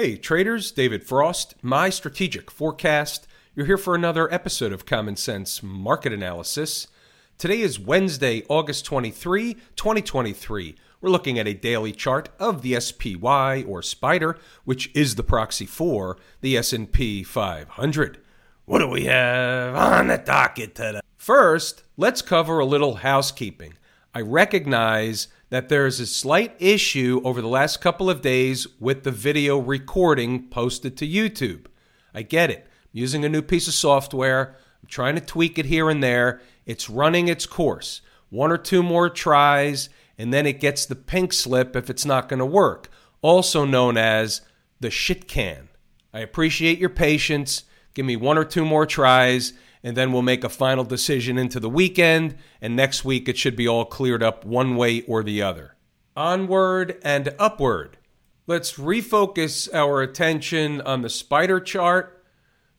Hey, traders, David Frost, my strategic forecast. You're here for another episode of Common Sense Market Analysis. Today is Wednesday, August 23, 2023. We're looking at a daily chart of the SPY or Spider, which is the proxy for the S&P 500. What do we have on the docket today? First, let's cover a little housekeeping. I recognize that there is a slight issue over the last couple of days with the video recording posted to YouTube. I get it. I'm using a new piece of software. I'm trying to tweak it here and there. It's running its course. One or two more tries, and then it gets the pink slip if it's not going to work, also known as the shit can. I appreciate your patience. Give me one or two more tries, and then we'll make a final decision into the weekend. And next week, it should be all cleared up one way or the other. Onward and upward. Let's refocus our attention on the spider chart.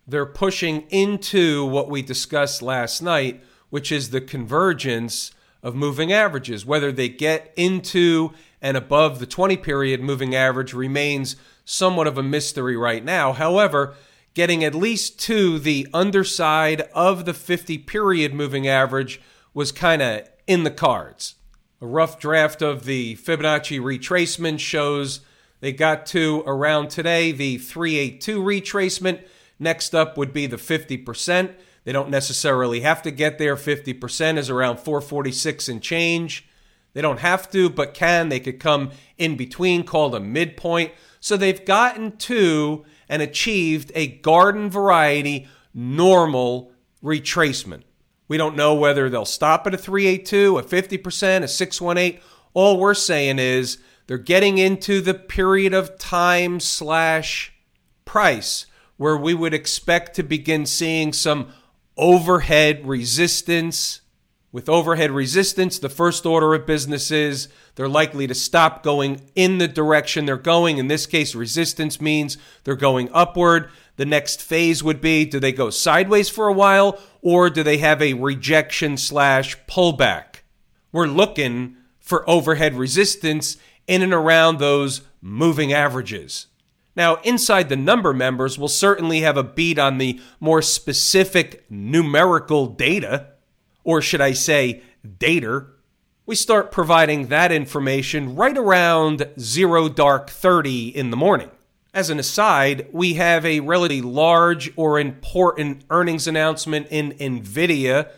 They're pushing into what we discussed last night, which is the convergence of moving averages. Whether they get into and above the 20 period moving average remains somewhat of a mystery right now. However, getting at least to the underside of the 50 period moving average was kind of in the cards. A rough draft of the Fibonacci retracement shows they got to around today the 382 retracement. Next up would be the 50%. They don't necessarily have to get there. 50% is around 446 and change. They don't have to, but can. They could come in between, called a midpoint. So they've gotten to and achieved a garden variety normal retracement. We don't know whether they'll stop at a 382, a 50%, a 618. All we're saying is they're getting into the period of time slash price where we would expect to begin seeing some overhead resistance. With overhead resistance, the first order of business is they're likely to stop going in the direction they're going. In this case, resistance means they're going upward. The next phase would be do they go sideways for a while or do they have a rejection slash pullback? We're looking for overhead resistance in and around those moving averages. Now, inside the number members, we'll certainly have a beat on the more specific numerical data, or should I say, data. We start providing that information right around zero dark 30 in the morning. As an aside, we have a relatively large or important earnings announcement in NVIDIA.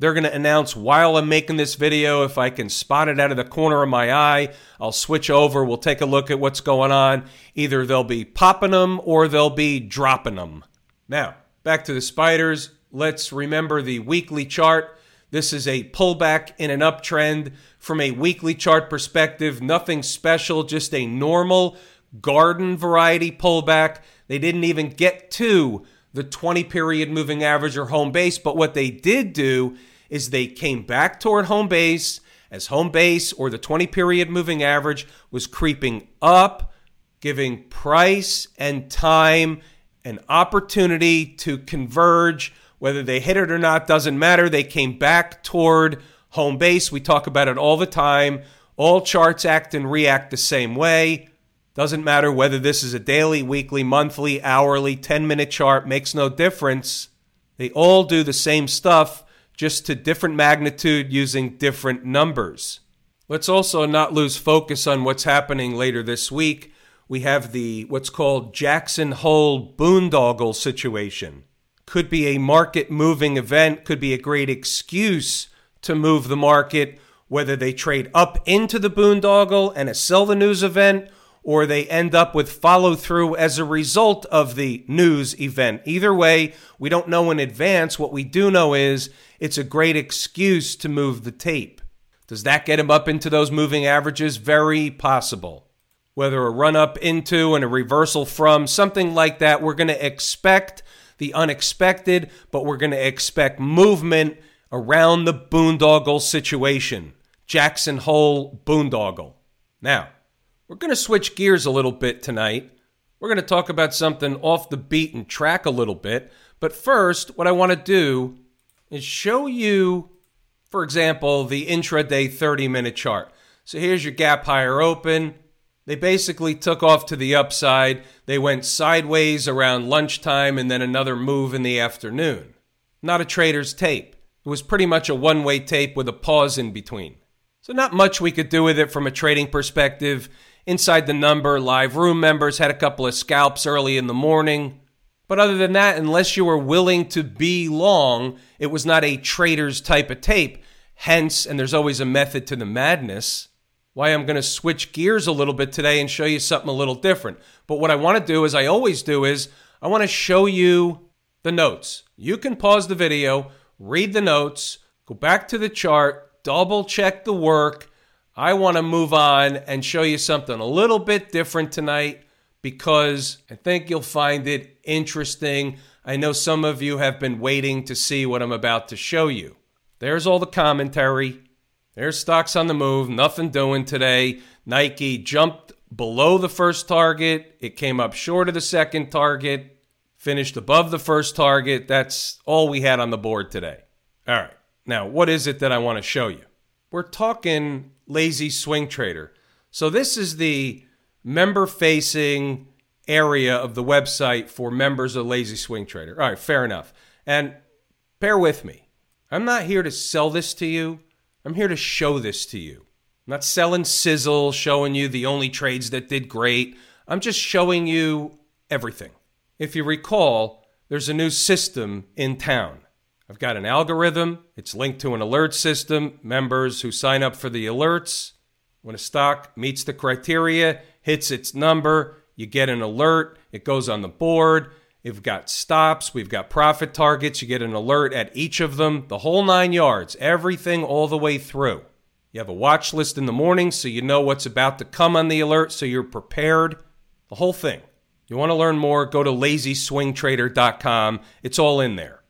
They're going to announce while I'm making this video. If I can spot it out of the corner of my eye, I'll switch over. We'll take a look at what's going on. Either they'll be popping them or they'll be dropping them. Now, back to the spiders. Let's remember the weekly chart. This is a pullback in an uptrend from a weekly chart perspective. Nothing special, just a normal garden variety pullback. They didn't even get to the 20 period moving average or home base, but what they did do is they came back toward home base as home base or the 20 period moving average was creeping up, giving price and time an opportunity to converge. Whether they hit it or not doesn't matter. They came back toward home base. We talk about it all the time. All charts act and react the same way. Doesn't matter whether this is a daily, weekly, monthly, hourly, 10 minute chart, makes no difference. They all do the same stuff, just to different magnitude using different numbers. Let's also not lose focus on what's happening later this week. We have the what's called Jackson Hole boondoggle situation. Could be a market moving event, could be a great excuse to move the market, whether they trade up into the boondoggle and a sell the news event or they end up with follow through as a result of the news event. Either way, we don't know in advance. What we do know is it's a great excuse to move the tape. Does that get him up into those moving averages? Very possible. Whether a run up into and a reversal from, something like that, we're going to expect the unexpected, but we're going to expect movement around the boondoggle situation. Jackson Hole boondoggle. Now, we're going to switch gears a little bit tonight. We're going to talk about something off the beaten track a little bit. But first, what I want to do is show you, for example, the intraday 30 minute chart. So here's your gap higher open. They basically took off to the upside. They went sideways around lunchtime and then another move in the afternoon. Not a trader's tape. It was pretty much a one way tape with a pause in between. So, not much we could do with it from a trading perspective. Inside the number, live room members had a couple of scalps early in the morning. But other than that, unless you were willing to be long, it was not a trader's type of tape. Hence, and there's always a method to the madness, why I'm going to switch gears a little bit today and show you something a little different. But what I want to do, as I always do, is I want to show you the notes. You can pause the video, read the notes, go back to the chart, double check the work. I want to move on and show you something a little bit different tonight because I think you'll find it interesting. I know some of you have been waiting to see what I'm about to show you. There's all the commentary. There's stocks on the move, nothing doing today. Nike jumped below the first target, it came up short of the second target, finished above the first target. That's all we had on the board today. All right. Now, what is it that I want to show you? We're talking lazy swing trader. So, this is the member facing area of the website for members of Lazy Swing Trader. All right, fair enough. And bear with me. I'm not here to sell this to you. I'm here to show this to you. I'm not selling sizzle, showing you the only trades that did great. I'm just showing you everything. If you recall, there's a new system in town. I've got an algorithm, it's linked to an alert system. Members who sign up for the alerts, when a stock meets the criteria, hits its number, you get an alert, it goes on the board. We've got stops, we've got profit targets, you get an alert at each of them, the whole nine yards, everything all the way through. You have a watch list in the morning so you know what's about to come on the alert so you're prepared. The whole thing. You want to learn more, go to lazyswingtrader.com. It's all in there.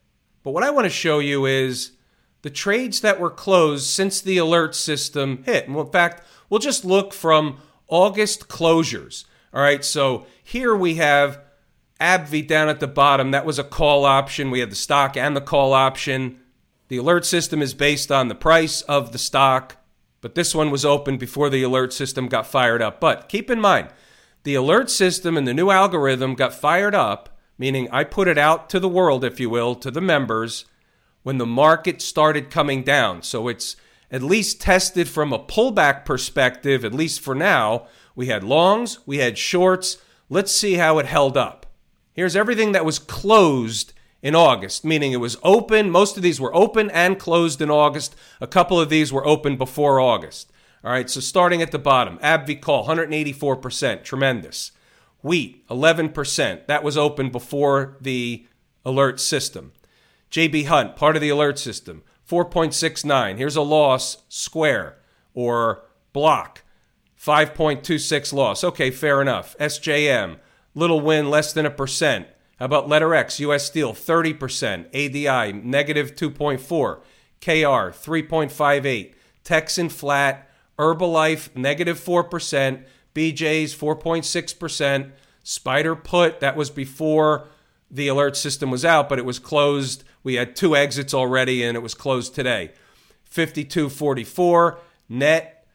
But what I want to show you is the trades that were closed since the alert system hit. And in fact, we'll just look from August closures. All right, so here we have AbbVie down at the bottom. That was a call option. We had the stock and the call option. The alert system is based on the price of the stock, but this one was open before the alert system got fired up. But keep in mind, the alert system and the new algorithm got fired up, meaning I put it out to the world, if you will, to the members when the market started coming down. So it's at least tested from a pullback perspective, at least for now. We had longs, we had shorts. Let's see how it held up. Here's everything that was closed in August, meaning it was open. Most of these were open and closed in August. A couple of these were open before August. All right, so starting at the bottom, AbbVie call, 184%, tremendous. Wheat, 11%. That was open before the alert system. JB Hunt, part of the alert system, 4.69. Here's a loss, square or block, 5.26 loss. Okay, fair enough. SJM, little win, less than a percent. How about letter X, US Steel, 30%. ADI, negative 2.4. KR, 3.58. Texan flat. Herbalife, negative 4%. BJ's, 4.6%. Spider Put, that was before the alert system was out, but it was closed. We had two exits already, and it was closed today. 52.44 net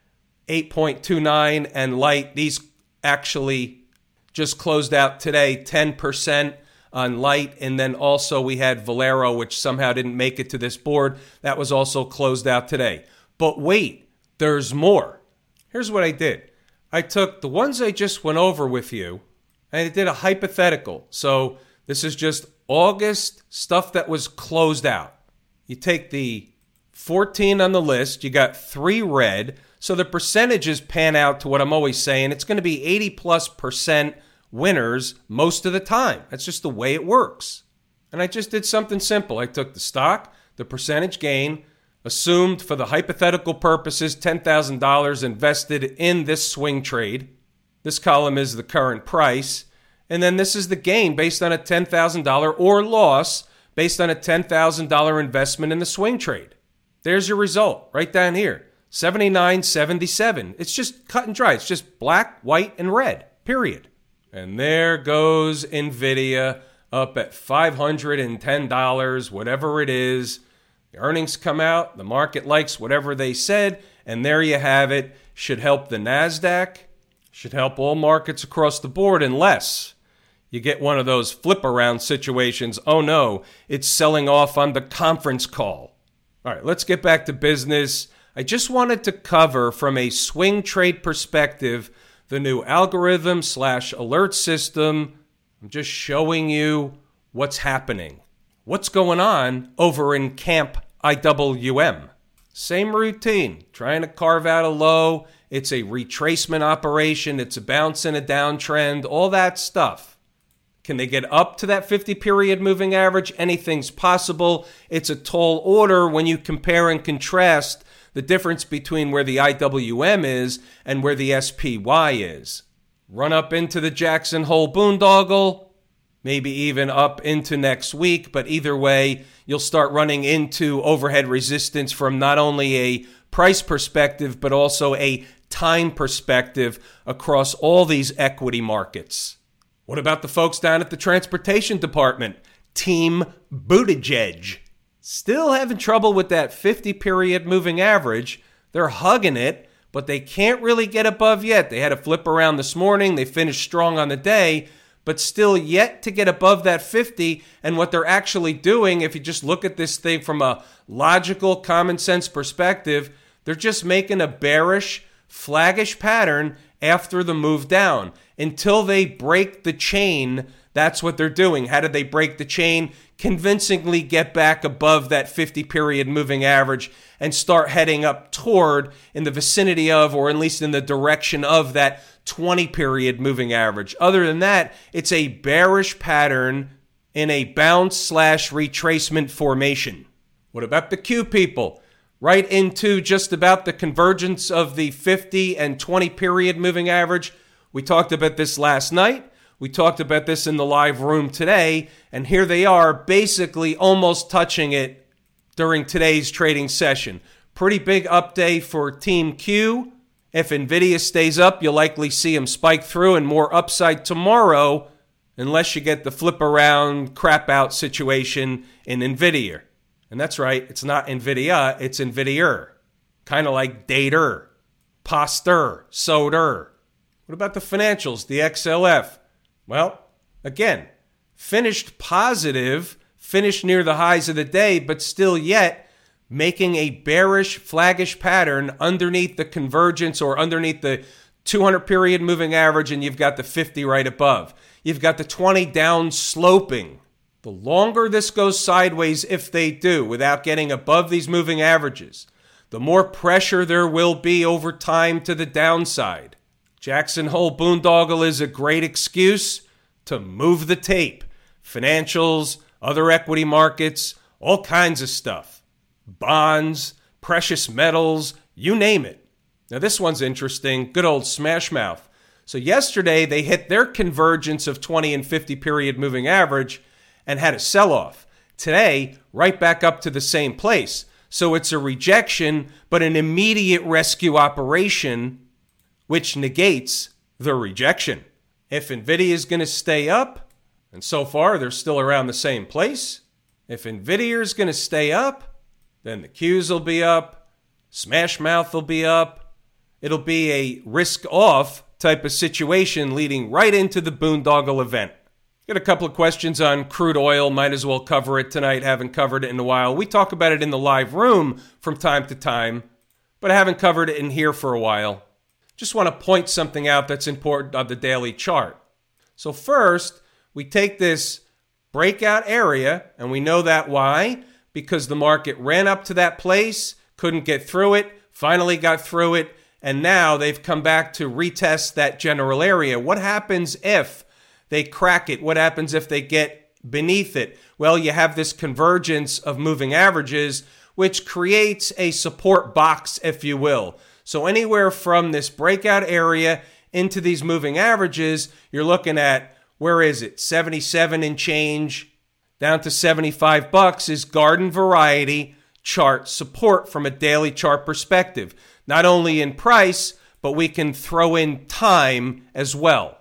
8.29 and light these actually just closed out today 10% on light and then also we had valero which somehow didn't make it to this board that was also closed out today but wait there's more here's what i did i took the ones i just went over with you and I did a hypothetical so this is just August stuff that was closed out. You take the 14 on the list, you got three red. So the percentages pan out to what I'm always saying. It's going to be 80 plus percent winners most of the time. That's just the way it works. And I just did something simple. I took the stock, the percentage gain, assumed for the hypothetical purposes $10,000 invested in this swing trade. This column is the current price. And then this is the gain based on a $10,000 or loss based on a $10,000 investment in the swing trade. There's your result right down here 79.77. It's just cut and dry. It's just black, white, and red, period. And there goes NVIDIA up at $510, whatever it is. The earnings come out, the market likes whatever they said, and there you have it. Should help the NASDAQ, Should help all markets across the board unless you get one of those flip around situations. Oh no, it's selling off on the conference call. All right, let's get back to business. I just wanted to cover from a swing trade perspective the new algorithm slash alert system. I'm just showing you what's happening. What's going on over in Camp IWM? Same routine, trying to carve out a low. It's a retracement operation, it's a bounce and a downtrend, all that stuff. Can they get up to that 50 period moving average? Anything's possible. It's a tall order when you compare and contrast the difference between where the IWM is and where the SPY is. Run up into the Jackson Hole boondoggle, maybe even up into next week, but either way, you'll start running into overhead resistance from not only a price perspective, but also a time perspective across all these equity markets. What about the folks down at the transportation department? Team Buttigieg. Still having trouble with that 50 period moving average. They're hugging it, but they can't really get above yet. They had a flip around this morning. They finished strong on the day, but still yet to get above that 50. And what they're actually doing, if you just look at this thing from a logical, common sense perspective, they're just making a bearish, flaggish pattern after the move down. Until they break the chain, that's what they're doing. How did they break the chain? Convincingly get back above that 50 period moving average and start heading up toward, in the vicinity of, or at least in the direction of that 20 period moving average. Other than that, it's a bearish pattern in a bounce slash retracement formation. What about the Q people? Right into just about the convergence of the 50 and 20 period moving average. We talked about this last night. We talked about this in the live room today, and here they are basically almost touching it during today's trading session. Pretty big update for Team Q. If Nvidia stays up, you'll likely see them spike through and more upside tomorrow, unless you get the flip around, crap out situation in Nvidia. And that's right, it's not Nvidia, it's Nvidia. Kind of like dater, poster, soder. What about the financials, the XLF? Well, again, finished positive, finished near the highs of the day, but still yet making a bearish, flaggish pattern underneath the convergence or underneath the 200 period moving average, and you've got the 50 right above. You've got the 20 down sloping. The longer this goes sideways, if they do, without getting above these moving averages, the more pressure there will be over time to the downside. Jackson Hole boondoggle is a great excuse to move the tape. Financials, other equity markets, all kinds of stuff bonds, precious metals, you name it. Now, this one's interesting. Good old smash mouth. So, yesterday they hit their convergence of 20 and 50 period moving average and had a sell off. Today, right back up to the same place. So, it's a rejection, but an immediate rescue operation, which negates the rejection. If NVIDIA is going to stay up, and so far they're still around the same place, if NVIDIA is going to stay up, then the Qs will be up, Smash Mouth will be up. It'll be a risk off type of situation leading right into the boondoggle event. Got a couple of questions on crude oil. Might as well cover it tonight. Haven't covered it in a while. We talk about it in the live room from time to time, but I haven't covered it in here for a while. Just want to point something out that's important on the daily chart. So, first, we take this breakout area, and we know that why? because the market ran up to that place, couldn't get through it, finally got through it, and now they've come back to retest that general area. What happens if they crack it? What happens if they get beneath it? Well, you have this convergence of moving averages, which creates a support box, if you will. So, anywhere from this breakout area into these moving averages, you're looking at where is it? 77 and change, down to 75 bucks is garden variety chart support from a daily chart perspective. Not only in price, but we can throw in time as well.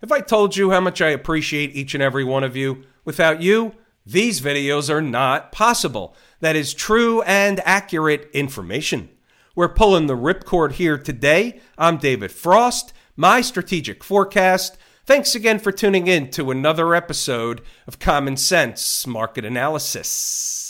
Have I told you how much I appreciate each and every one of you? Without you, these videos are not possible. That is true and accurate information. We're pulling the ripcord here today. I'm David Frost. my strategic forecast. Thanks again for tuning in to another episode of Common Sense Market Analysis.